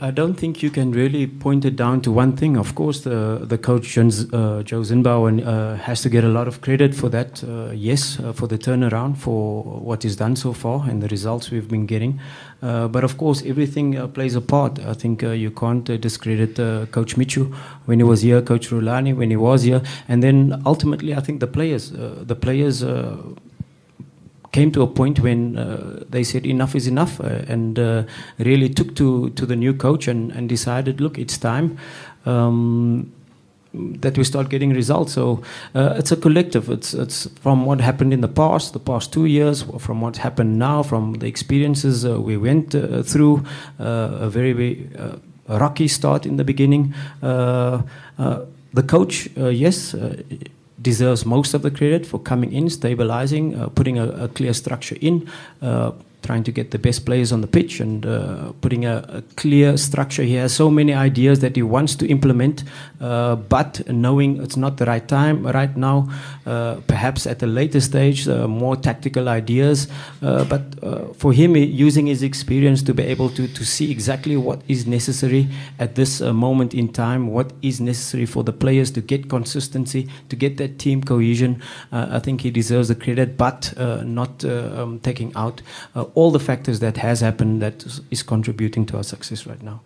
I don't think you can really point it down to one thing. Of course, the the coach uh, Joe Zinnbauer uh, has to get a lot of credit for that. Uh, yes, uh, for the turnaround, for what he's done so far, and the results we've been getting. Uh, but of course, everything uh, plays a part. I think you can't discredit Coach Micho when he was here, Coach Rhulani when he was here, and then ultimately, I think the players, the players came to a point when uh, they said enough is enough uh, and uh, really took to, to the new coach and, and decided, look, it's time. Um, that we start getting results. So uh, it's a collective. It's it's from what happened in the past, the past two years, from what happened now, from the experiences uh, we went uh, through, a very very rocky start in the beginning. the coach, yes deserves most of the credit for coming in, stabilizing, uh, putting a, a, clear structure in. Uh, trying to get the best players on the pitch and uh, putting a, a, clear structure. He has so many ideas that he wants to implement, uh, but knowing it's not the right time right now, uh, perhaps at a later stage, uh, more tactical ideas. Uh, but uh, for him, using his experience to be able to, to see exactly what is necessary at this moment in time, what is necessary for the players to get consistency, to get that team cohesion, I think he deserves the credit, but not um, taking out all the factors that has happened that is contributing to our success right now.